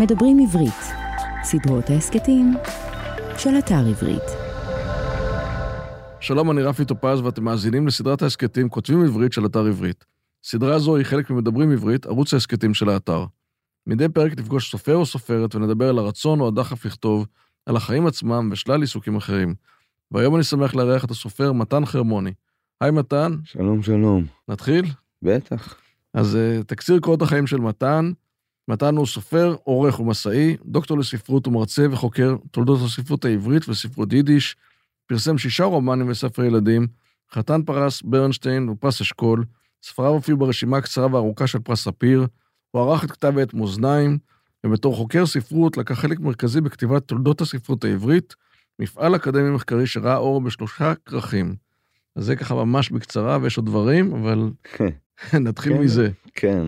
מדברים עברית, סדרות ההסכתים של אתר עברית. שלום, אני רפי טופז ואתם מאזינים לסדרת ההסכתים כותבים עברית של אתר עברית. סדרה זו היא חלק ממדברים עברית, ערוץ ההסכתים של האתר. מדי פרק נפגוש סופר או סופרת ונדבר על הרצון או הדחף לכתוב, על החיים עצמם ושלל עיסוקים אחרים. והיום אני שמח לארח את הסופר מתן חרמוני. היי מתן, שלום, שלום. נתחיל? בטח. אז uh, תקציר קורות החיים של מתן. מתן הוא סופר, עורך ומסאי, דוקטור לספרות ומרצה וחוקר תולדות הספרות העברית וספרות יידיש, פרסם שישה רומנים וספר ילדים, חתן פרס ברנשטיין ופרס אשכול, ספריו הופיעו ברשימה הקצרה והארוכה של פרס ספיר, הוא ערך את כתב העת מאזניים, ובתור חוקר ספרות לקח חלק מרכזי בכתיבת תולדות הספרות העברית, מפעל אקדמי מחקרי שראה אור בשלושה כרכים. אז זה ככה ממש בקצרה, ויש עוד דברים, אבל נתחיל כן. מזה. כן,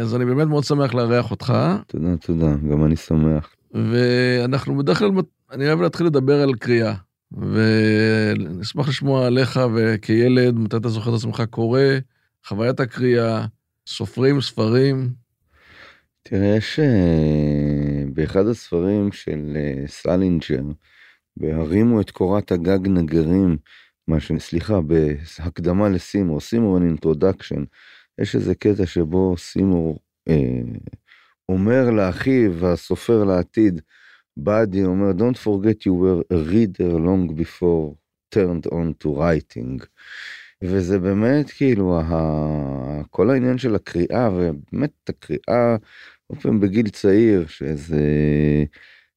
אז אני באמת מאוד שמח לארח אותך, תודה, תודה, גם אני שמח. ואנחנו בדרך כלל, אני אוהב להתחיל לדבר על קריאה, ונשמח לשמוע עליך וכילד, מתי אתה זוכר את עצמך קורא, חוויית הקריאה, סופרים, ספרים. תראה, יש אה, באחד הספרים של אה, סלינג'ר, בהרימו את קורת הגג נגרים, מה ש... סליחה, בהקדמה לסימור, סימור an introduction, יש איזה קטע שבו סימור אה, אומר לאחיו, הסופר לעתיד, באדי אומר, Don't forget you were a reader long before turned on to writing. וזה באמת כאילו ה... כל העניין של הקריאה ובאמת הקריאה אופן בגיל צעיר שזה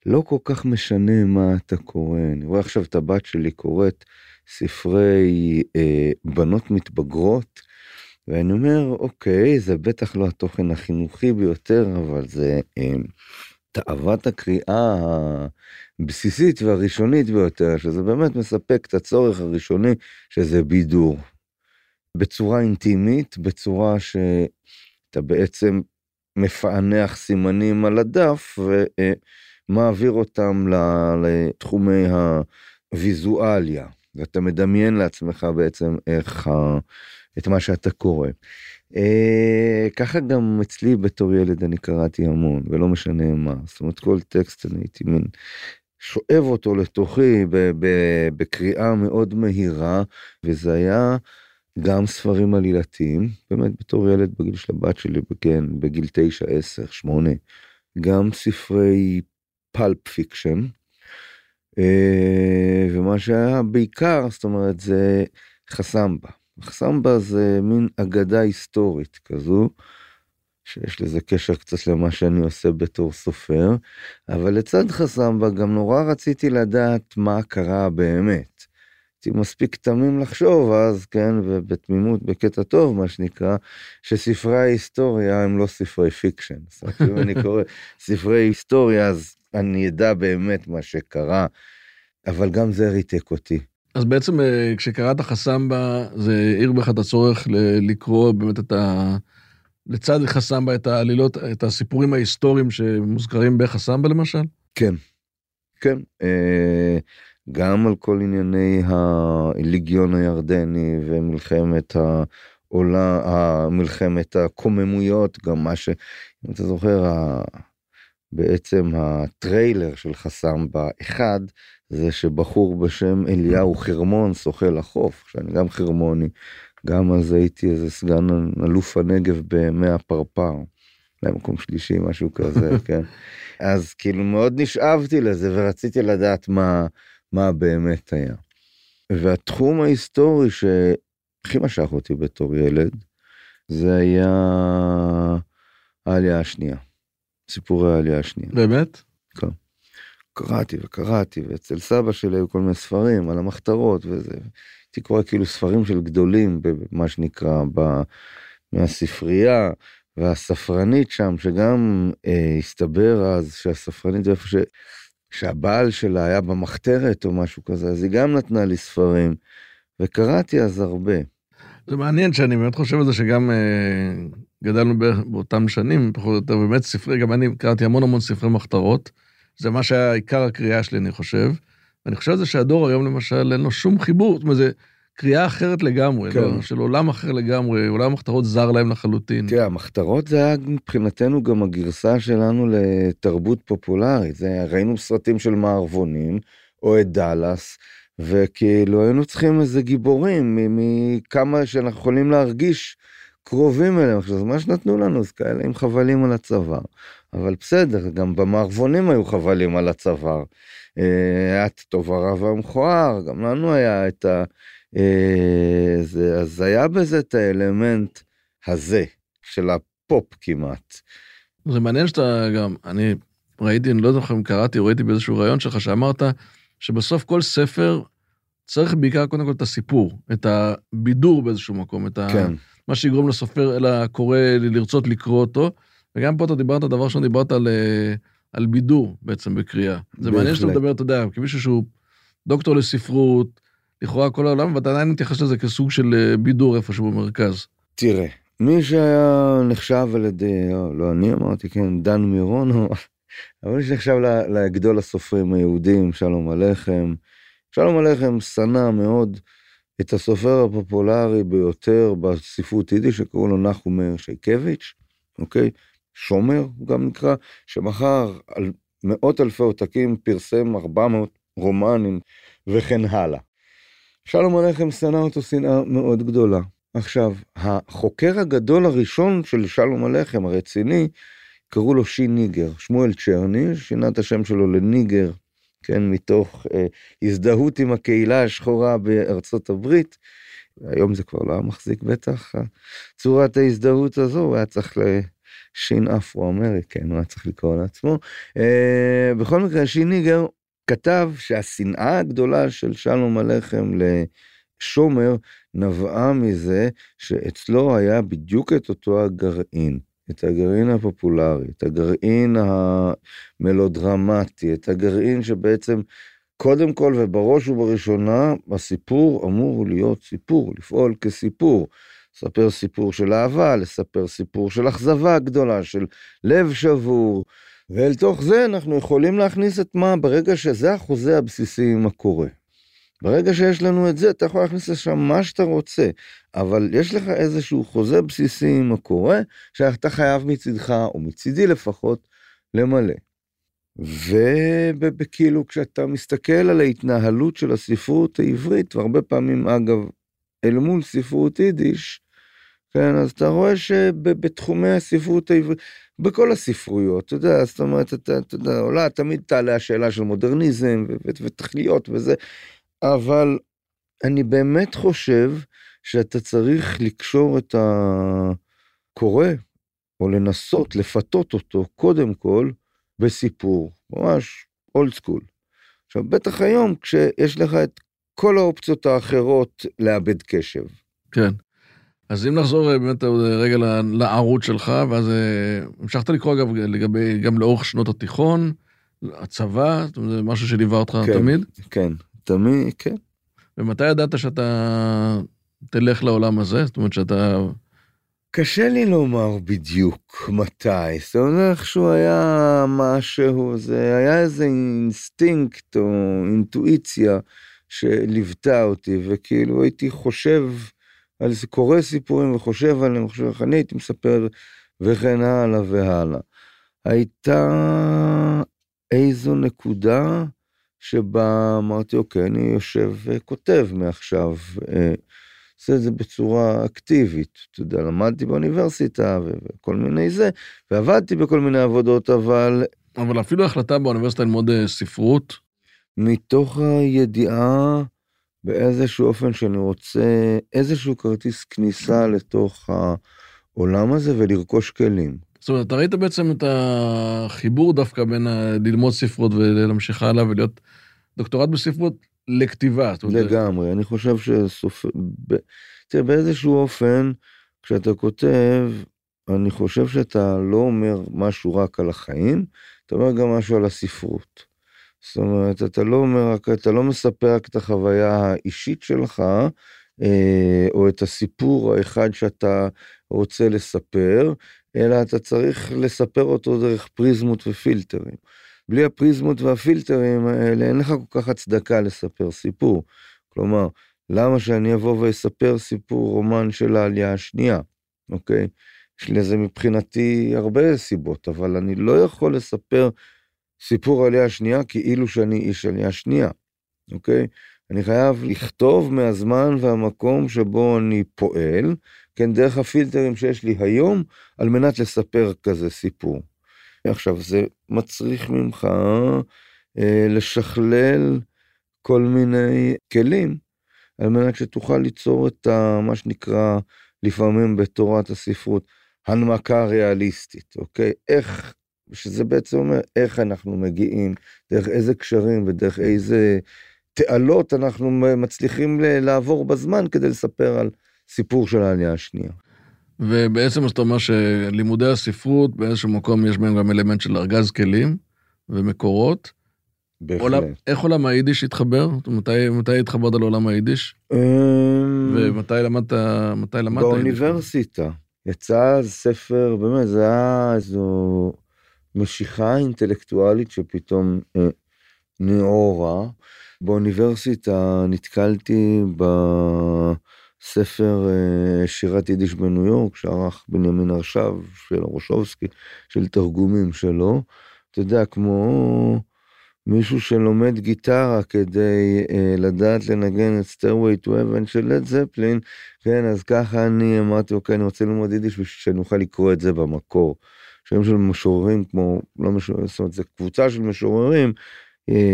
לא כל כך משנה מה אתה קורא אני רואה עכשיו את הבת שלי קוראת ספרי אה, בנות מתבגרות ואני אומר אוקיי זה בטח לא התוכן החינוכי ביותר אבל זה אה, תאוות הקריאה הבסיסית והראשונית ביותר שזה באמת מספק את הצורך הראשוני שזה בידור. בצורה אינטימית, בצורה שאתה בעצם מפענח סימנים על הדף ומעביר אותם לתחומי הוויזואליה, ואתה מדמיין לעצמך בעצם איך. את מה שאתה קורא. אה, ככה גם אצלי בתור ילד אני קראתי המון, ולא משנה מה, זאת אומרת כל טקסט אני הייתי מין שואב אותו לתוכי ב- ב- בקריאה מאוד מהירה, וזה היה גם ספרים עלילתיים, באמת בתור ילד בגיל של הבת שלי, כן, בגיל 9, 10, 8, גם ספרי pulp fiction, אה, ומה שהיה בעיקר, זאת אומרת, זה חסמבה. חסמבה זה מין אגדה היסטורית כזו, שיש לזה קשר קצת למה שאני עושה בתור סופר, אבל לצד חסמבה גם נורא רציתי לדעת מה קרה באמת. הייתי מספיק תמים לחשוב אז, כן, ובתמימות, בקטע טוב, מה שנקרא, שספרי ההיסטוריה הם לא ספרי fiction. זאת אם אני קורא ספרי היסטוריה, אז אני אדע באמת מה שקרה, אבל גם זה ריתק אותי. אז בעצם אה, כשקראת חסמבה, זה העיר בך את הצורך לקרוא באמת את ה... לצד חסמבה את העלילות, את הסיפורים ההיסטוריים שמוזכרים בחסמבה למשל? כן, כן. אה, גם על כל ענייני הליגיון הירדני ומלחמת העולה, מלחמת הקוממויות, גם מה ש... אם אתה זוכר, ה... בעצם הטריילר של חסמבה אחד, זה שבחור בשם אליהו חרמון שוחה לחוף, שאני גם חרמוני, גם אז הייתי איזה סגן אלוף הנגב בימי הפרפר. למקום שלישי משהו כזה כן אז כאילו מאוד נשאבתי לזה ורציתי לדעת מה מה באמת היה. והתחום ההיסטורי שהכי משך אותי בתור ילד זה היה העלייה השנייה. סיפורי העלייה השנייה. באמת? כן. קראתי וקראתי ואצל סבא שלי היו כל מיני ספרים על המחתרות וזה. הייתי קורא כאילו ספרים של גדולים במה שנקרא ב... מהספרייה והספרנית שם שגם אה, הסתבר אז שהספרנית איפה ש... שהבעל שלה היה במחתרת או משהו כזה אז היא גם נתנה לי ספרים וקראתי אז הרבה. זה מעניין שאני באמת חושב על זה שגם אה, גדלנו באותם שנים, פחות או יותר, באמת ספרי, גם אני קראתי המון המון ספרי מחתרות, זה מה שהיה עיקר הקריאה שלי, אני חושב. ואני חושב זה שהדור היום למשל אין לו שום חיבור, זאת אומרת, זה קריאה אחרת לגמרי, כן. לא? של עולם אחר לגמרי, עולם המחתרות זר להם לחלוטין. תראה, המחתרות זה היה מבחינתנו גם הגרסה שלנו לתרבות פופולרית. זה, ראינו סרטים של מערבונים, או את דאלאס, וכאילו היינו צריכים איזה גיבורים מכמה שאנחנו יכולים להרגיש קרובים אליהם. עכשיו, מה שנתנו לנו, זה כאלה עם חבלים על הצוואר. אבל בסדר, גם במערבונים היו חבלים על הצוואר. אה, היה את טוב הרע והמכוער, גם לנו היה את ה... אה, זה, אז היה בזה את האלמנט הזה, של הפופ כמעט. זה מעניין שאתה גם, אני ראיתי, אני לא יודע אם קראתי ראיתי באיזשהו ראיון שלך, שאמרת שבסוף כל ספר צריך בעיקר קודם כל את הסיפור, את הבידור באיזשהו מקום, את ה... כן, מה שיגרום לסופר, אלא הקורא לרצות לקרוא אותו. וגם פה אתה דיברת, דבר ראשון, דיברת על, אה, על בידור בעצם בקריאה. זה מעניין שאתה בהחלט. מדבר, אתה יודע, כמישהו שהוא דוקטור לספרות, לכאורה כל העולם, ואתה עדיין מתייחס לזה כסוג של אה, בידור איפשהו במרכז. תראה, מי שהיה נחשב על ידי, לא, לא אני אמרתי, כן, דן מירון, אבל מי שנחשב לגדול הסופרים היהודים, שלום עליכם. שלום עליכם שנא מאוד את הסופר הפופולרי ביותר בספרות יידיש, שקראו לו נחום מאיר שייקביץ', אוקיי? שומר הוא גם נקרא, שמכר על מאות אלפי עותקים, פרסם 400 רומנים וכן הלאה. שלום עליכם שנא אותו שנאה מאוד גדולה. עכשיו, החוקר הגדול הראשון של שלום עליכם, הרציני, קראו לו שי ניגר, שמואל צ'רני, שינה את השם שלו לניגר, כן, מתוך אה, הזדהות עם הקהילה השחורה בארצות הברית. היום זה כבר לא היה מחזיק בטח, צורת ההזדהות הזו, הוא היה צריך לשין אפרו-אמריקן, הוא היה צריך לקרוא לעצמו. אה, בכל מקרה, שי ניגר כתב שהשנאה הגדולה של שלום עליכם לשומר נבעה מזה שאצלו היה בדיוק את אותו הגרעין, את הגרעין הפופולרי, את הגרעין המלודרמטי, את הגרעין שבעצם קודם כל ובראש ובראשונה הסיפור אמור להיות סיפור, לפעול כסיפור. לספר סיפור של אהבה, לספר סיפור של אכזבה גדולה, של לב שבור, ואל תוך זה אנחנו יכולים להכניס את מה? ברגע שזה החוזה הבסיסי עם הקורא. ברגע שיש לנו את זה, אתה יכול להכניס לשם מה שאתה רוצה, אבל יש לך איזשהו חוזה בסיסי עם הקורא, שאתה חייב מצידך, או מצידי לפחות, למלא. וכאילו כשאתה מסתכל על ההתנהלות של הספרות העברית, והרבה פעמים אגב, אל מול ספרות יידיש, כן, אז אתה רואה שבתחומי הספרות העברית, בכל הספרויות, אתה יודע, זאת אומרת, אתה, אתה יודע, עולה, תמיד תעלה השאלה של מודרניזם ותכליות וזה, אבל אני באמת חושב שאתה צריך לקשור את הקורא, או לנסות לפתות אותו, קודם כל, בסיפור, ממש אולד סקול. עכשיו, בטח היום, כשיש לך את כל האופציות האחרות לאבד קשב. כן. אז אם נחזור אה, באמת עוד רגע לערוץ שלך, ואז אה, המשכת לקרוא אגב לגבי, גם לאורך שנות התיכון, הצבא, זאת אומרת, זה משהו שליווה אותך כן. תמיד, כן, תמיד, כן. ומתי ידעת שאתה תלך לעולם הזה? זאת אומרת שאתה... קשה לי לומר בדיוק מתי, זאת אומרת, איכשהו היה משהו, זה היה איזה אינסטינקט או אינטואיציה שליוותה אותי, וכאילו הייתי חושב על קורא סיפורים וחושב עליהם, חושב איך אני הייתי מספר, וכן הלאה והלאה. הייתה איזו נקודה שבה אמרתי, אוקיי, אני יושב וכותב מעכשיו. אה, עושה את זה בצורה אקטיבית. אתה יודע, למדתי באוניברסיטה וכל מיני זה, ועבדתי בכל מיני עבודות, אבל אבל אפילו החלטה באוניברסיטה ללמוד אה, ספרות, מתוך הידיעה באיזשהו אופן שאני רוצה איזשהו כרטיס כניסה לתוך העולם הזה ולרכוש כלים. זאת אומרת, אתה ראית בעצם את החיבור דווקא בין ללמוד ספרות ולהמשיך הלאה ולהיות דוקטורט בספרות לכתיבה. לגמרי, אני חושב שסופר... תראה, באיזשהו אופן, כשאתה כותב, אני חושב שאתה לא אומר משהו רק על החיים, אתה אומר גם משהו על הספרות. זאת אומרת, אתה לא אומר אתה לא מספר רק את החוויה האישית שלך, אה, או את הסיפור האחד שאתה רוצה לספר, אלא אתה צריך לספר אותו דרך פריזמות ופילטרים. בלי הפריזמות והפילטרים האלה אין לך כל כך הצדקה לספר סיפור. כלומר, למה שאני אבוא ואספר סיפור רומן של העלייה השנייה, אוקיי? יש לזה מבחינתי הרבה סיבות, אבל אני לא יכול לספר סיפור עלייה שנייה כאילו שאני איש עלייה שנייה, אוקיי? אני חייב לכתוב מהזמן והמקום שבו אני פועל, כן, דרך הפילטרים שיש לי היום, על מנת לספר כזה סיפור. עכשיו, זה מצריך ממך אה, לשכלל כל מיני כלים, על מנת שתוכל ליצור את ה, מה שנקרא לפעמים בתורת הספרות, הנמקה ריאליסטית, אוקיי? איך, שזה בעצם אומר איך אנחנו מגיעים, דרך איזה קשרים ודרך איזה תעלות אנחנו מצליחים לעבור בזמן כדי לספר על סיפור של העלייה השנייה. ובעצם אתה אומר שלימודי הספרות באיזשהו מקום יש בהם גם אלמנט של ארגז כלים ומקורות. בהחלט. עולם, איך עולם היידיש התחבר? מתי, מתי התחברת לעולם היידיש? אמ, ומתי למדת, מתי למדת? באוניברסיטה. יצא ספר, באמת, זה היה איזו משיכה אינטלקטואלית שפתאום אה, נאורה. באוניברסיטה נתקלתי בספר אה, שירת יידיש בניו יורק שערך בנימין הרשב של רושובסקי, של תרגומים שלו. אתה יודע, כמו מישהו שלומד גיטרה כדי אה, לדעת לנגן את Stairway to Heaven של לד זפלין, כן, אז ככה אני אמרתי, אוקיי, אני רוצה ללמוד יידיש בשביל שאני אוכל לקרוא את זה במקור. שם של משוררים כמו, לא משוררים, זאת אומרת, זה קבוצה של משוררים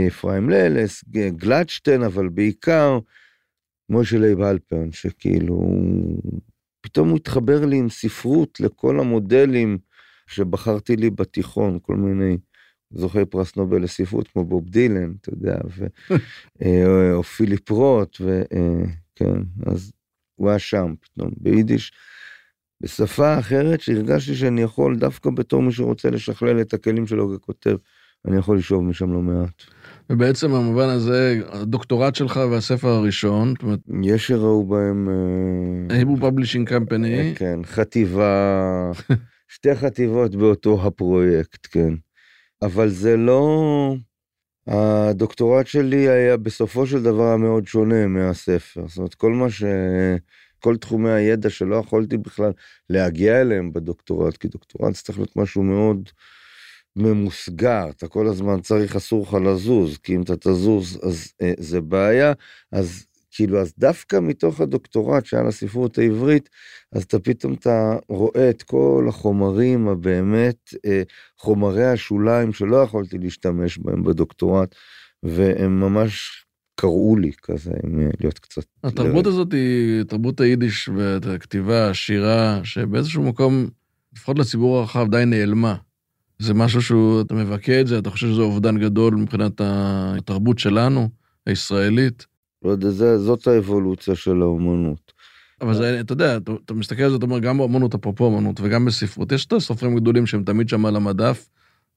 אפרים לייליס, גלאטשטיין, אבל בעיקר משה לייב הלפרן, שכאילו, פתאום הוא התחבר לי עם ספרות לכל המודלים שבחרתי לי בתיכון, כל מיני זוכי פרס נובל לספרות, כמו בוב דילן, אתה יודע, ו, אה, או פיליפ רוט, וכן, אה, אז הוא היה שם פתאום, ביידיש. בשפה אחרת שהרגשתי שאני יכול דווקא בתור מי שרוצה לשכלל את הכלים שלו ככותב, אני יכול לשאוב משם לא מעט. ובעצם במובן הזה, הדוקטורט שלך והספר הראשון, זאת אומרת... יש שראו בהם... היבו פבלישינג קמפני. כן, חטיבה, שתי חטיבות באותו הפרויקט, כן. אבל זה לא... הדוקטורט שלי היה בסופו של דבר מאוד שונה מהספר. זאת אומרת, כל מה ש... כל תחומי הידע שלא יכולתי בכלל להגיע אליהם בדוקטורט, כי דוקטורט צריך להיות משהו מאוד... ממוסגר, אתה כל הזמן צריך, אסור לך לזוז, כי אם אתה תזוז אז אה, זה בעיה, אז כאילו, אז דווקא מתוך הדוקטורט שהיה לספרות העברית, אז אתה פתאום אתה רואה את כל החומרים הבאמת, אה, חומרי השוליים שלא יכולתי להשתמש בהם בדוקטורט, והם ממש קראו לי כזה, עם להיות קצת... התרבות הזאת היא תרבות היידיש והכתיבה, השירה, שבאיזשהו מקום, לפחות לציבור הרחב, די נעלמה. זה משהו שאתה מבכה את זה, אתה חושב שזה אובדן גדול מבחינת התרבות שלנו, הישראלית? לא יודע, זה, זאת האבולוציה של האומנות. אבל זה, אתה יודע, אתה, אתה מסתכל על זה, אתה אומר, גם באומנות, אפרופו אומנות, וגם בספרות, יש את הסופרים גדולים שהם תמיד שם על המדף,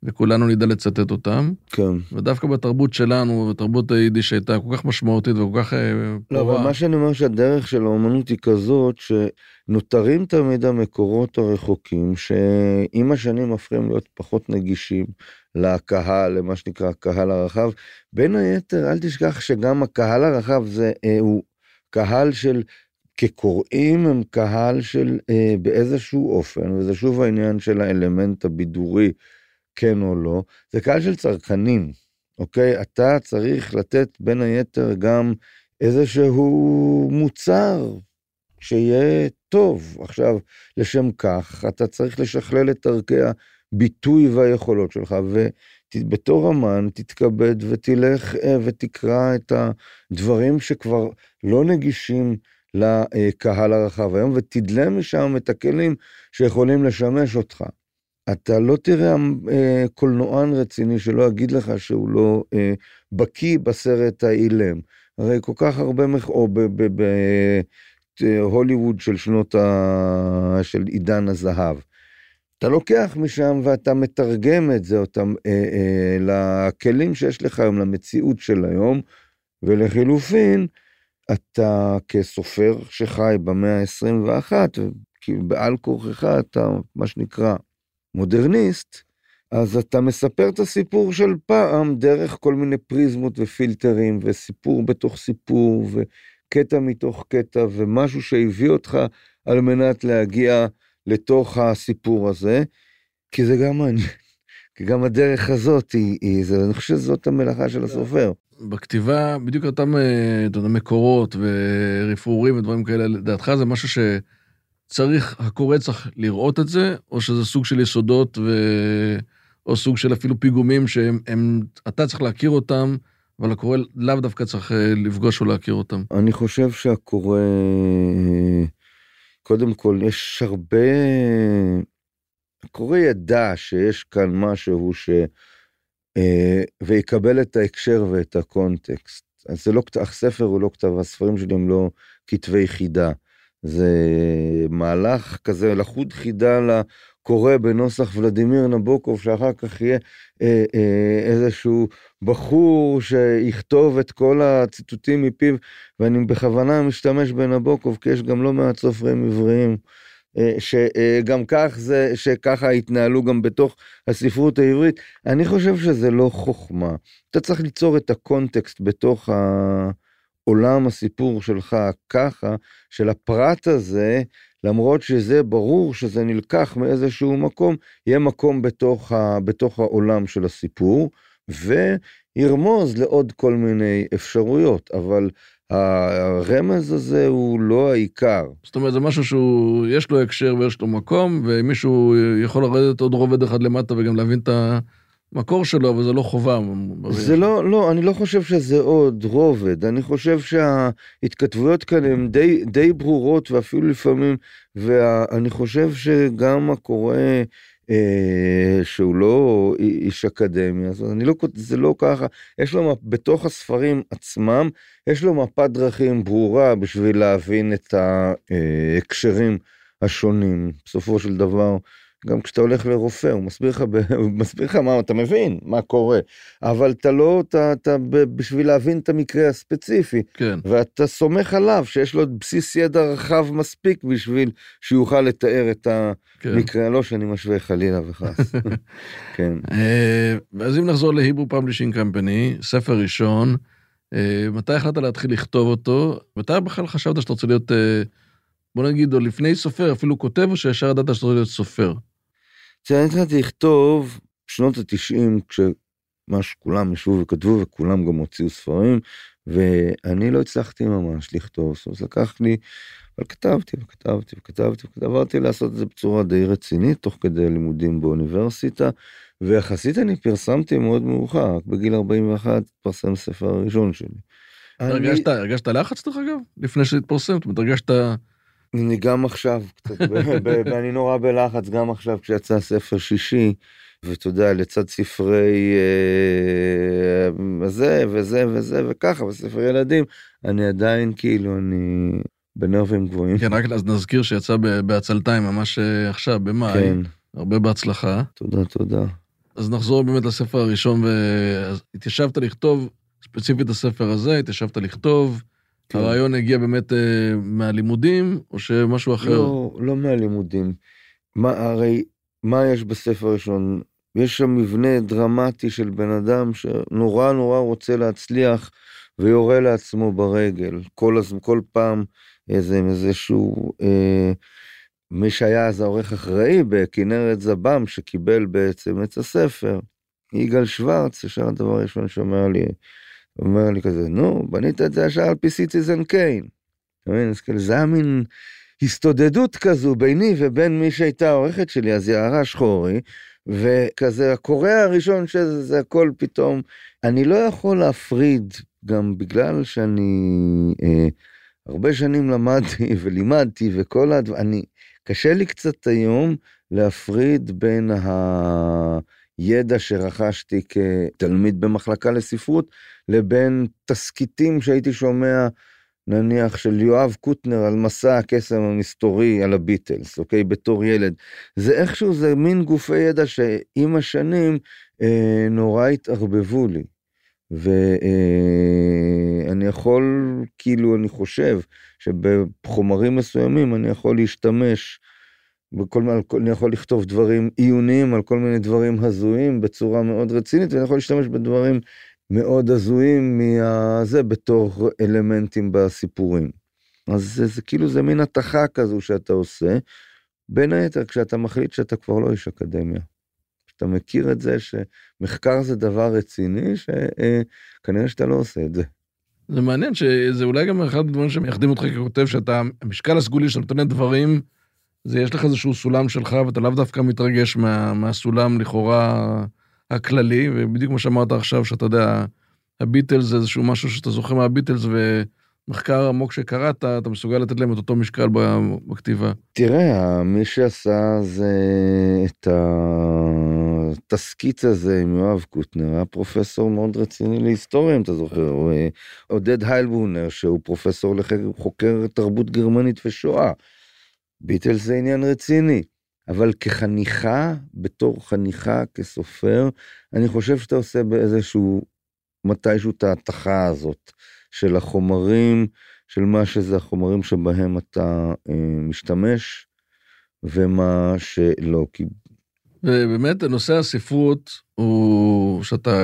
וכולנו נדע לצטט אותם. כן. ודווקא בתרבות שלנו, בתרבות היידיש שהייתה כל כך משמעותית וכל כך אה, לא, פורה. אבל מה שאני אומר שהדרך של האומנות היא כזאת, שנותרים תמיד המקורות הרחוקים, שעם השנים הופכים להיות פחות נגישים לקהל, למה שנקרא הקהל הרחב. בין היתר, אל תשכח שגם הקהל הרחב זה, אה, הוא קהל של... כקוראים הם קהל של אה, באיזשהו אופן, וזה שוב העניין של האלמנט הבידורי כן או לא, זה קהל של צרכנים, אוקיי? אתה צריך לתת בין היתר גם איזשהו מוצר שיהיה טוב. עכשיו, לשם כך, אתה צריך לשכלל את ערכי הביטוי והיכולות שלך, ובתור אמן תתכבד ותלך אה, ותקרא את הדברים שכבר לא נגישים לקהל הרחב היום, ותדלה משם את הכלים שיכולים לשמש אותך. אתה לא תראה אה, קולנוען רציני שלא יגיד לך שהוא לא אה, בקיא בסרט האילם. הרי כל כך הרבה, מח... או בהוליווד של שנות ה... של עידן הזהב. אתה לוקח משם ואתה מתרגם את זה אותם, אה, אה, לכלים שיש לך היום, למציאות של היום, ולחילופין, אתה כסופר שחי במאה ה-21, כאילו בעל כורכך אתה, מה שנקרא, מודרניסט, אז אתה מספר את הסיפור של פעם דרך כל מיני פריזמות ופילטרים וסיפור בתוך סיפור קטע מתוך קטע ומשהו שהביא אותך על מנת להגיע לתוך הסיפור הזה, כי זה גם מעניין. כי גם הדרך הזאת היא, היא זה, אני חושב שזאת המלאכה של הסופר. בכתיבה, בדיוק אותם אה, מקורות ורפרורים ודברים כאלה, לדעתך זה משהו שצריך, הקורא צריך לראות את זה, או שזה סוג של יסודות ו... או סוג של אפילו פיגומים שהם, הם, אתה צריך להכיר אותם, אבל הקורא לאו דווקא צריך אה, לפגוש או להכיר אותם. אני חושב שהקורא, קודם כל, יש הרבה... הקורא ידע שיש כאן משהו ש... אה, ויקבל את ההקשר ואת הקונטקסט. אז זה לא, הספר הוא לא כתב, הספרים שלי הם לא כתבי חידה. זה מהלך כזה לחוד חידה לקורא בנוסח ולדימיר נבוקוב, שאחר כך יהיה אה, אה, איזשהו בחור שיכתוב את כל הציטוטים מפיו, ואני בכוונה משתמש בנבוקוב, כי יש גם לא מעט סופרים עבריים. אה, שגם כך זה, שככה התנהלו גם בתוך הספרות העברית, אני חושב שזה לא חוכמה. אתה צריך ליצור את הקונטקסט בתוך העולם הסיפור שלך ככה, של הפרט הזה, למרות שזה ברור שזה נלקח מאיזשהו מקום, יהיה מקום בתוך, ה, בתוך העולם של הסיפור, וירמוז לעוד כל מיני אפשרויות, אבל הרמז הזה הוא לא העיקר. זאת אומרת, זה משהו שהוא, יש לו הקשר ויש לו מקום, ומישהו יכול לרדת עוד רובד אחד למטה וגם להבין את המקור שלו, אבל זה לא חובה. זה לא, לא, אני לא חושב שזה עוד רובד, אני חושב שההתכתבויות כאן הן די, די ברורות ואפילו לפעמים, ואני חושב שגם הקורא... אה, שהוא לא איש אקדמיה, אז אני לא, זה לא ככה, יש לו, בתוך הספרים עצמם, יש לו מפת דרכים ברורה בשביל להבין את ההקשרים השונים. בסופו של דבר, גם כשאתה הולך לרופא, הוא מסביר לך, הוא מסביר לך מה, אתה מבין מה קורה, אבל אתה לא, אתה, אתה בשביל להבין את המקרה הספציפי, כן. ואתה סומך עליו שיש לו בסיס ידע רחב מספיק בשביל שיוכל לתאר את המקרה, כן. לא שאני משווה חלילה וחס. כן. אה, אז אם נחזור ל Hebrew Publishing Company, ספר ראשון, אה, מתי החלטת להתחיל לכתוב אותו? מתי בכלל חשבת שאתה רוצה להיות, אה, בוא נגיד, או לפני סופר, אפילו כותב, או שישר ידעת שאתה רוצה להיות סופר? כשאני התחלתי לכתוב, שנות התשעים, כשמה שכולם ישבו וכתבו וכולם גם הוציאו ספרים, ואני לא הצלחתי ממש לכתוב, זאת אומרת, לקח לי, אבל כתבתי וכתבתי וכתבתי וכתבתי לעשות את זה בצורה די רצינית, תוך כדי לימודים באוניברסיטה, ויחסית אני פרסמתי מאוד מאוחר, בגיל 41 פרסם ספר הראשון שלי. הרגשת, אני... הרגשת לחץ דרך אגב? לפני שהתפרסם? זאת אומרת, הרגשת... אני גם עכשיו, קצת, ואני נורא בלחץ גם עכשיו כשיצא ספר שישי, ואתה יודע, לצד ספרי אה, זה וזה וזה וככה, וספר ילדים, אני עדיין כאילו, אני בנרבים גבוהים. כן, רק אז נזכיר שיצא בעצלתיים ממש אה, עכשיו, במאי. כן. הרבה בהצלחה. תודה, תודה. אז נחזור באמת לספר הראשון, והתיישבת לכתוב, ספציפית הספר הזה, התיישבת לכתוב. כן. הרעיון הגיע באמת אה, מהלימודים, או שמשהו אחר? לא, לא מהלימודים. מה, הרי, מה יש בספר הראשון? יש שם מבנה דרמטי של בן אדם שנורא נורא רוצה להצליח ויורה לעצמו ברגל. כל, הז... כל פעם איזה איזשהו... אה, מי שהיה אז העורך אחראי בכנרת זב"ם, שקיבל בעצם את הספר, יגאל שוורץ, ישר הדבר הראשון שאומר לי, אומר לי כזה, נו, בנית את זה ישר על פי סיטיזן קיין. אתה מבין? אז כאילו, זה היה מין הסתודדות כזו ביני ובין מי שהייתה העורכת שלי, אז יערה שחורי, וכזה, הקורא הראשון שזה זה הכל פתאום, אני לא יכול להפריד, גם בגלל שאני אה, הרבה שנים למדתי ולימדתי וכל הדברים, אני, קשה לי קצת היום להפריד בין הידע שרכשתי כתלמיד במחלקה לספרות, לבין תסכיתים שהייתי שומע, נניח של יואב קוטנר על מסע הקסם המסתורי על הביטלס, אוקיי? בתור ילד. זה איכשהו, זה מין גופי ידע שעם השנים אה, נורא התערבבו לי. ואני אה, יכול, כאילו, אני חושב שבחומרים מסוימים אני יכול להשתמש, בכל, אני יכול לכתוב דברים עיוניים על כל מיני דברים הזויים בצורה מאוד רצינית, ואני יכול להשתמש בדברים מאוד הזויים מזה בתור אלמנטים בסיפורים. אז זה, זה כאילו זה מין התכה כזו שאתה עושה, בין היתר כשאתה מחליט שאתה כבר לא איש אקדמיה. אתה מכיר את זה שמחקר זה דבר רציני, שכנראה שאתה לא עושה את זה. זה מעניין שזה אולי גם אחד הדברים שמייחדים אותך ככותב, שאתה, המשקל הסגולי שאתה נותן דברים, זה יש לך איזשהו סולם שלך, ואתה לאו דווקא מתרגש מה, מהסולם לכאורה הכללי, ובדיוק כמו שאמרת עכשיו, שאתה יודע, הביטלס זה איזשהו משהו שאתה זוכר מהביטלס, ומחקר עמוק שקראת, אתה מסוגל לתת להם את אותו משקל בכתיבה. תראה, מי שעשה זה את התסקיץ הזה עם יואב קוטנר, היה פרופסור מאוד רציני להיסטוריה, אם אתה זוכר, עודד היילבונר, שהוא פרופסור לחוקר תרבות גרמנית ושואה. ביטלס זה עניין רציני. אבל כחניכה, בתור חניכה, כסופר, אני חושב שאתה עושה באיזשהו, מתישהו את ההתכה הזאת של החומרים, של מה שזה החומרים שבהם אתה אה, משתמש, ומה שלא. כי... ובאמת, נושא הספרות הוא שאתה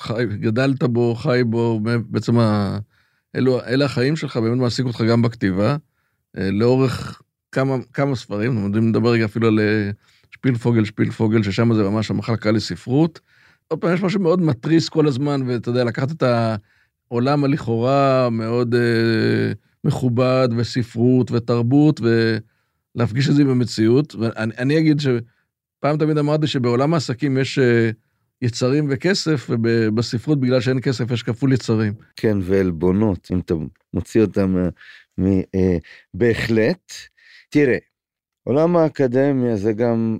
חי, גדלת בו, חי בו, בעצם ה... אלו, אלה החיים שלך, באמת מעסיק אותך גם בכתיבה. אה, לאורך כמה, כמה ספרים, אנחנו יודעים לדבר רגע אפילו על אה, שפילפוגל, שפילפוגל, ששם זה ממש המחלקה לספרות. עוד פעם, יש משהו מאוד מתריס כל הזמן, ואתה יודע, לקחת את העולם הלכאורה מאוד אה, מכובד, וספרות, ותרבות, ולהפגיש את זה עם המציאות. ואני אגיד שפעם תמיד אמרתי שבעולם העסקים יש... אה, יצרים וכסף, ובספרות בגלל שאין כסף יש כפול יצרים. כן, ועלבונות, אם אתה מוציא אותם מ... אה, בהחלט. תראה, עולם האקדמיה זה גם,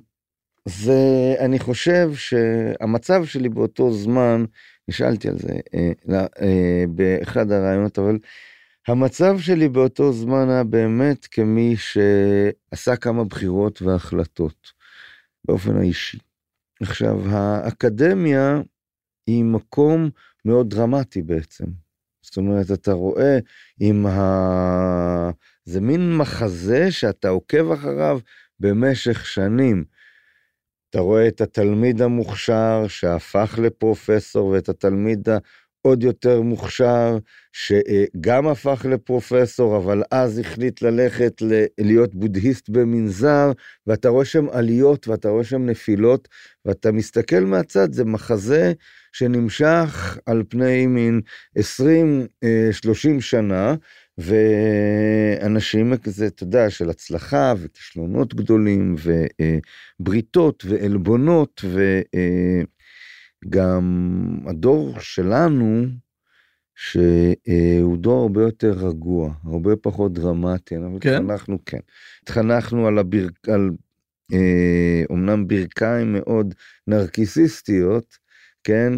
זה, אני חושב שהמצב שלי באותו זמן, נשאלתי על זה אה, אה, באחד הרעיונות, אבל המצב שלי באותו זמן היה באמת כמי שעשה כמה בחירות והחלטות, באופן האישי. עכשיו, האקדמיה היא מקום מאוד דרמטי בעצם. זאת אומרת, אתה רואה עם ה... זה מין מחזה שאתה עוקב אחריו במשך שנים. אתה רואה את התלמיד המוכשר שהפך לפרופסור ואת התלמיד העוד יותר מוכשר שגם הפך לפרופסור אבל אז החליט ללכת להיות בודהיסט במנזר ואתה רואה שם עליות ואתה רואה שם נפילות ואתה מסתכל מהצד זה מחזה שנמשך על פני מין 20-30 שנה ואנשים כזה, אתה יודע, של הצלחה וכישלונות גדולים ובריתות ועלבונות וגם הדור שלנו, שהוא דור הרבה יותר רגוע, הרבה פחות דרמטי, כן? אנחנו כן. התחנכנו על הברכ... על אה, אומנם ברכיים מאוד נרקיסיסטיות, כן?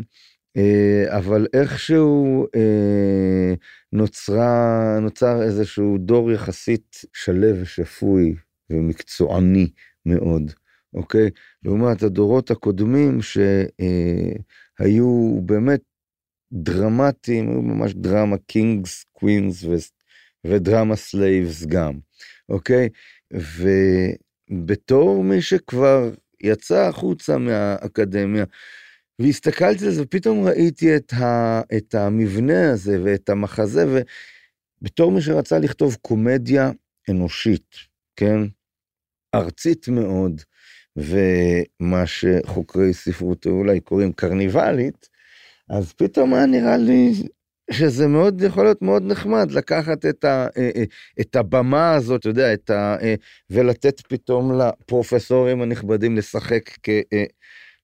אה, אבל איכשהו אה, נוצרה, נוצר איזשהו דור יחסית שליו ושפוי ומקצועני מאוד, אוקיי? לעומת הדורות הקודמים שהיו באמת דרמטיים, היו ממש drama kings, queens ודרמה סלייבס גם, אוקיי? ובתור מי שכבר יצא החוצה מהאקדמיה, והסתכלתי על זה ופתאום ראיתי את, ה, את המבנה הזה ואת המחזה, ובתור מי שרצה לכתוב קומדיה אנושית, כן? ארצית מאוד, ומה שחוקרי ספרות אולי קוראים קרניבלית, אז פתאום היה נראה לי שזה מאוד יכול להיות מאוד נחמד לקחת את, ה, אה, אה, את הבמה הזאת, אתה יודע, את ה, אה, ולתת פתאום לפרופסורים הנכבדים לשחק כ...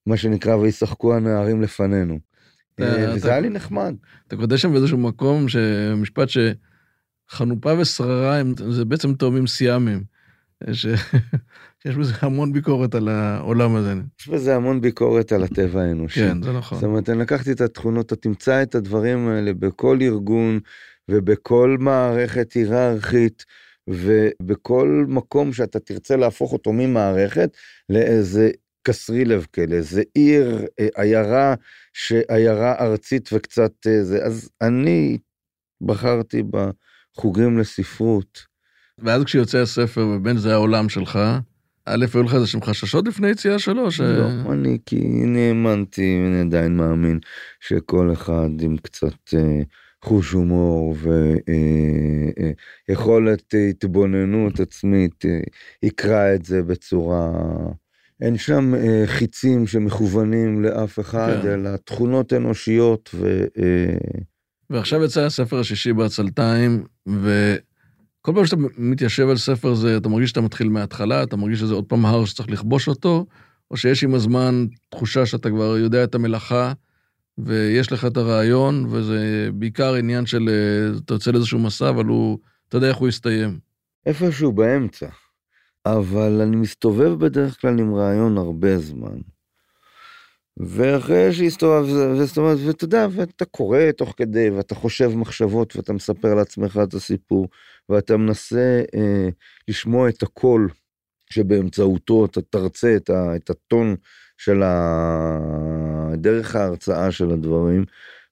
מה שנקרא, וישחקו הנערים לפנינו. אה, וזה היה לי נחמד. אתה כותב שם באיזשהו מקום, משפט שחנופה ושררה זה בעצם תאומים סיאמים. יש בזה המון ביקורת על העולם הזה. יש בזה המון ביקורת על הטבע האנושי. כן, זה נכון. זאת אומרת, אני לקחתי את התכונות, אתה תמצא את הדברים האלה בכל ארגון ובכל מערכת היררכית. ובכל מקום שאתה תרצה להפוך אותו ממערכת לאיזה קסרי לב כאלה, זה עיר, אה, עיירה, שעיירה ארצית וקצת אה, זה, אז אני בחרתי בחוגים לספרות. ואז כשיוצא הספר ובין זה העולם שלך, א', היו לך איזה שהם חששות לפני יציאה שלו? ש... לא, אני כי אני האמנתי, ואני עדיין מאמין, שכל אחד עם קצת אה, חוש הומור ויכולת אה, אה, התבוננות עצמית אה, יקרא את זה בצורה... אין שם אה, חיצים שמכוונים לאף אחד, כן. אלא תכונות אנושיות ו... אה, ועכשיו יצא הספר השישי בעצלתיים, וכל פעם שאתה מתיישב על ספר זה, אתה מרגיש שאתה מתחיל מההתחלה, אתה מרגיש שזה עוד פעם הר שצריך לכבוש אותו, או שיש עם הזמן תחושה שאתה כבר יודע את המלאכה, ויש לך את הרעיון, וזה בעיקר עניין של, אה, אתה יוצא לאיזשהו מסע, אבל הוא, אתה יודע איך הוא יסתיים. איפשהו באמצע. אבל אני מסתובב בדרך כלל עם רעיון הרבה זמן. ואחרי שהסתובב, זאת אומרת, ואתה יודע, ואתה קורא תוך כדי, ואתה חושב מחשבות, ואתה מספר לעצמך את הסיפור, ואתה מנסה אה, לשמוע את הקול שבאמצעותו אתה תרצה את, ה, את הטון של ה... דרך ההרצאה של הדברים.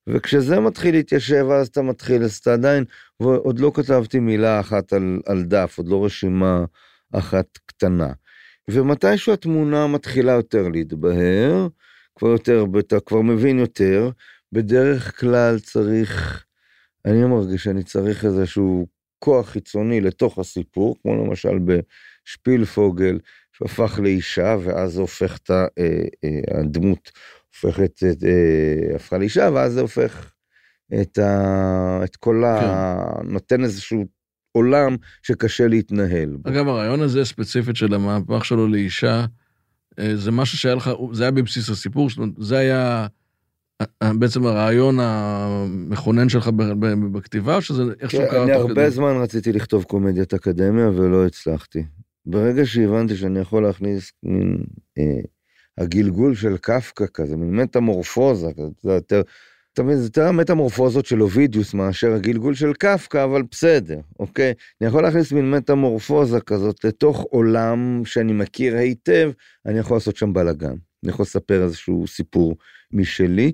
וכשזה מתחיל להתיישב, אז אתה מתחיל, אז אתה עדיין, ועוד לא כתבתי מילה אחת על, על דף, עוד לא רשימה אחת קטנה. ומתישהו התמונה מתחילה יותר להתבהר, כבר יותר, אתה כבר מבין יותר, בדרך כלל צריך, אני מרגיש שאני צריך איזשהו כוח חיצוני לתוך הסיפור, כמו למשל בשפילפוגל, שהפך לאישה, ואז הופך את אה, אה, הדמות, הופכת, אה, הפכה לאישה, ואז זה הופך את, ה, את כל ה... נותן איזשהו עולם שקשה להתנהל. אגב, הרעיון הזה ספציפית של המהפך שלו לאישה, אה, זה משהו שהיה לך, זה היה בבסיס הסיפור, זאת אומרת, זה היה אה, בעצם הרעיון המכונן שלך בכתיבה, או שזה איכשהו כן, קרה אני תוך הרבה כדי? זמן רציתי לכתוב קומדיית אקדמיה ולא הצלחתי. ברגע שהבנתי שאני יכול להכניס מין אה, הגלגול של קפקא כזה, מין מטמורפוזה, כזה, אתה מבין, זה יותר המטמורפוזות של אובידיוס מאשר הגלגול של קפקא, אבל בסדר, אוקיי? אני יכול להכניס מין מטמורפוזה כזאת לתוך עולם שאני מכיר היטב, אני יכול לעשות שם בלאגן. אני יכול לספר איזשהו סיפור משלי,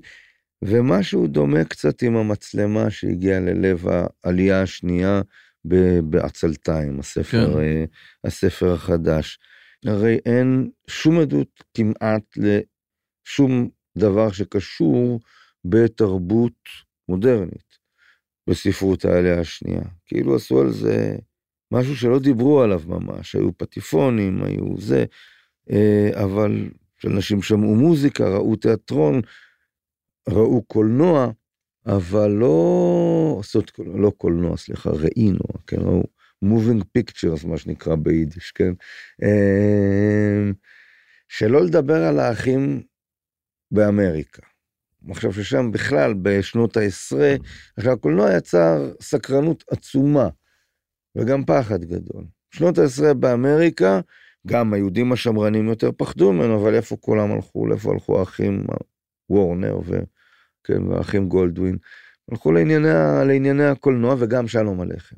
ומשהו דומה קצת עם המצלמה שהגיעה ללב העלייה השנייה בעצלתיים, הספר, כן. אה, הספר החדש. הרי אין שום עדות כמעט לשום דבר שקשור בתרבות מודרנית, בספרות העלייה השנייה. כאילו עשו על זה משהו שלא דיברו עליו ממש, היו פטיפונים, היו זה, אה, אבל אנשים שמעו מוזיקה, ראו תיאטרון, ראו קולנוע, אבל לא עשות לא קולנוע, סליחה, ראינו, כן, ראו moving pictures, מה שנקרא ביידיש, כן? אה, שלא לדבר על האחים באמריקה. עכשיו ששם בכלל בשנות העשרה, עכשיו הקולנוע יצר סקרנות עצומה וגם פחד גדול. שנות העשרה באמריקה, גם היהודים השמרנים יותר פחדו ממנו, אבל איפה כולם הלכו? לאיפה הלכו האחים וורנר ו... כן, והאחים גולדווין? הלכו לענייני, לענייני הקולנוע וגם שלום הלחם.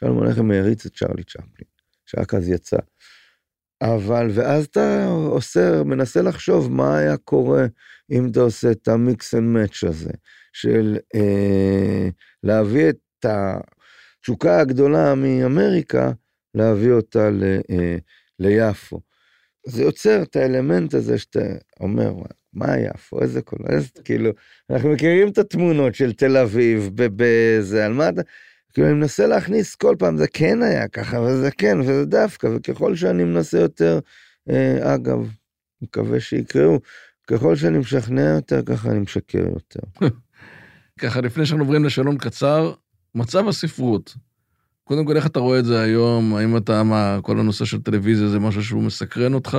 שלום הלחם העריץ את צ'רלי צ'פלין, שרק אז יצא. אבל, ואז אתה עושה, מנסה לחשוב מה היה קורה אם אתה עושה את ה mix and match הזה, של אה, להביא את התשוקה הגדולה מאמריקה, להביא אותה ל, אה, ליפו. זה יוצר את האלמנט הזה שאתה אומר, מה יפו, איזה קול, איזה, כאילו, אנחנו מכירים את התמונות של תל אביב, בזה, על מה אתה, כאילו, אני מנסה להכניס כל פעם, זה כן היה ככה, וזה כן, וזה דווקא, וככל שאני מנסה יותר, אה, אגב, מקווה שיקראו, ככל שאני משכנע יותר, ככה אני משקר יותר. ככה, לפני שאנחנו עוברים לשאלון קצר, מצב הספרות. קודם כל, איך אתה רואה את זה היום? האם אתה, מה, כל הנושא של טלוויזיה זה משהו שהוא מסקרן אותך?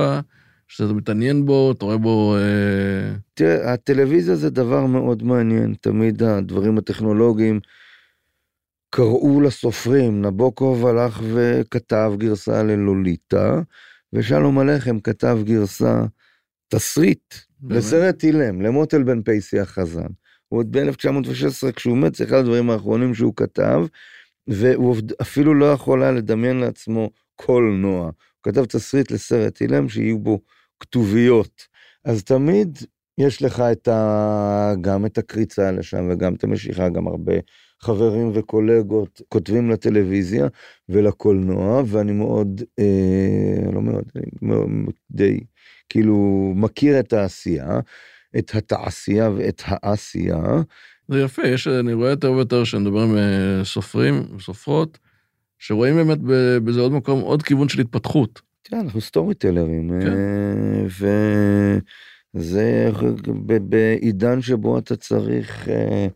שאתה מתעניין בו, אתה רואה בו... אה... תראה, הטלוויזיה זה דבר מאוד מעניין, תמיד הדברים הטכנולוגיים קראו לסופרים, נבוקוב הלך וכתב גרסה ללוליטה, ושלום הלחם כתב גרסה, תסריט, באמת? לסרט אילם, למוטל בן פייסי החזן. הוא עוד ב-1916, כשהוא מת, זה אחד הדברים האחרונים שהוא כתב, והוא אפילו לא יכול היה לדמיין לעצמו קולנוע. הוא כתב תסריט לסרט אילם שיהיו בו כתוביות. אז תמיד יש לך את ה... גם את הקריצה לשם וגם את המשיכה, גם הרבה חברים וקולגות כותבים לטלוויזיה ולקולנוע, ואני מאוד, אה, לא מאוד, אני די, כאילו, מכיר את העשייה, את התעשייה ואת העשייה. זה יפה, יש, אני רואה יותר ויותר שנדבר עם אה, סופרים וסופרות, שרואים באמת בזה עוד מקום, עוד כיוון של התפתחות. תראה, אנחנו סטורי טלרים, כן. אה, וזה בעידן שבו אתה צריך אה,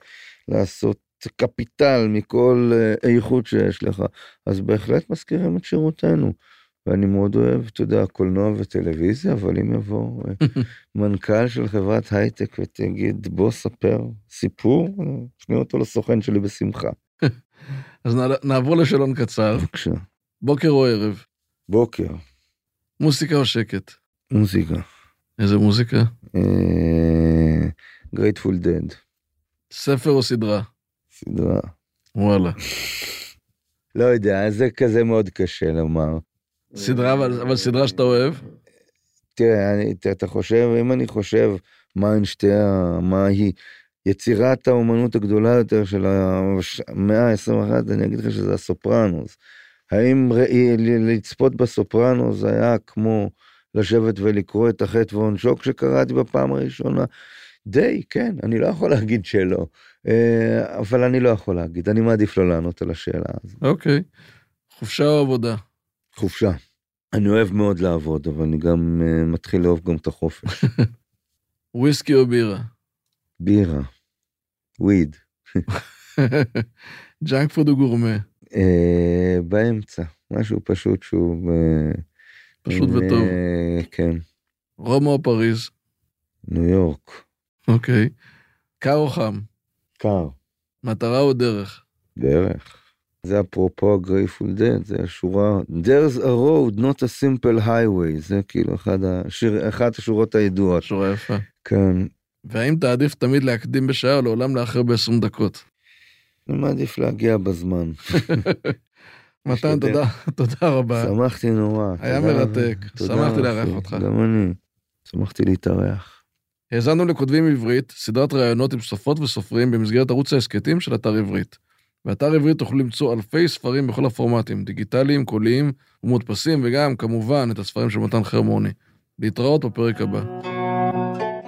לעשות קפיטל מכל אה, איכות שיש לך, אז בהחלט מזכירים את שירותנו. ואני מאוד אוהב, אתה יודע, קולנוע וטלוויזיה, אבל אם יבוא מנכ"ל של חברת הייטק ותגיד, בוא ספר סיפור, תשמיע אותו לסוכן שלי בשמחה. אז נעבור לשאלון קצר. בבקשה. בוקר או ערב? בוקר. מוסיקה או שקט? מוזיקה. איזה מוזיקה? גרייטפול דד. ספר או סדרה? סדרה. וואלה. לא יודע, זה כזה מאוד קשה לומר. סדרה, אבל, אבל סדרה שאתה אוהב? תראה, אני, אתה חושב, אם אני חושב מה הן שתי ה... מה היא יצירת האומנות הגדולה יותר של המאה ה-21, אני אגיד לך שזה הסופרנוס. האם לצפות בסופרנוס היה כמו לשבת ולקרוא את החטא ועונשו כשקראתי בפעם הראשונה? די, כן, אני לא יכול להגיד שלא. אה, אבל אני לא יכול להגיד, אני מעדיף לא לענות על השאלה הזאת. אוקיי. חופשה או עבודה? חופשה. אני אוהב מאוד לעבוד, אבל אני גם אה, מתחיל לאהוב גם את החופש. וויסקי או בירה? בירה. weed. junk food או גורמה? אה, באמצע, משהו פשוט שהוא... Uh, פשוט וטוב. Uh, כן. רומא או פריז? ניו יורק. אוקיי. קר או חם? קר. מטרה או דרך? דרך. זה אפרופו ה-Grateful Dead, זה השורה There's a road, not a simple highway, זה כאילו אחד השיר, אחת השורות הידועות. שורה יפה. כן. והאם תעדיף תמיד להקדים בשעה או לעולם לאחר ב-20 דקות? אני מעדיף להגיע בזמן. מתן, תודה, תודה רבה. שמחתי נורא. היה מרתק, שמחתי לארח אותך. גם אני, שמחתי להתארח. האזנו לכותבים עברית, סדרת ראיונות עם סופרות וסופרים במסגרת ערוץ ההסכתים של אתר עברית. באתר עברית תוכלו למצוא אלפי ספרים בכל הפורמטים, דיגיטליים, קוליים ומודפסים, וגם, כמובן, את הספרים של מתן חרמוני. להתראות בפרק הבא.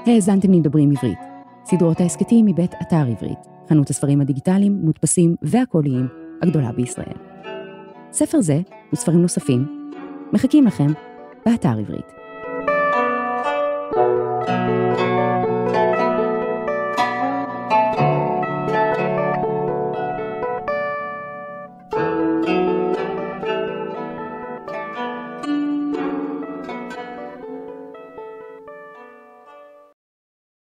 האזנתם לדברים עברית. סדרות ההסכתים מבית אתר עברית, חנות הספרים הדיגיטליים, מודפסים והקוליים הגדולה בישראל. ספר זה וספרים נוספים מחכים לכם באתר עברית.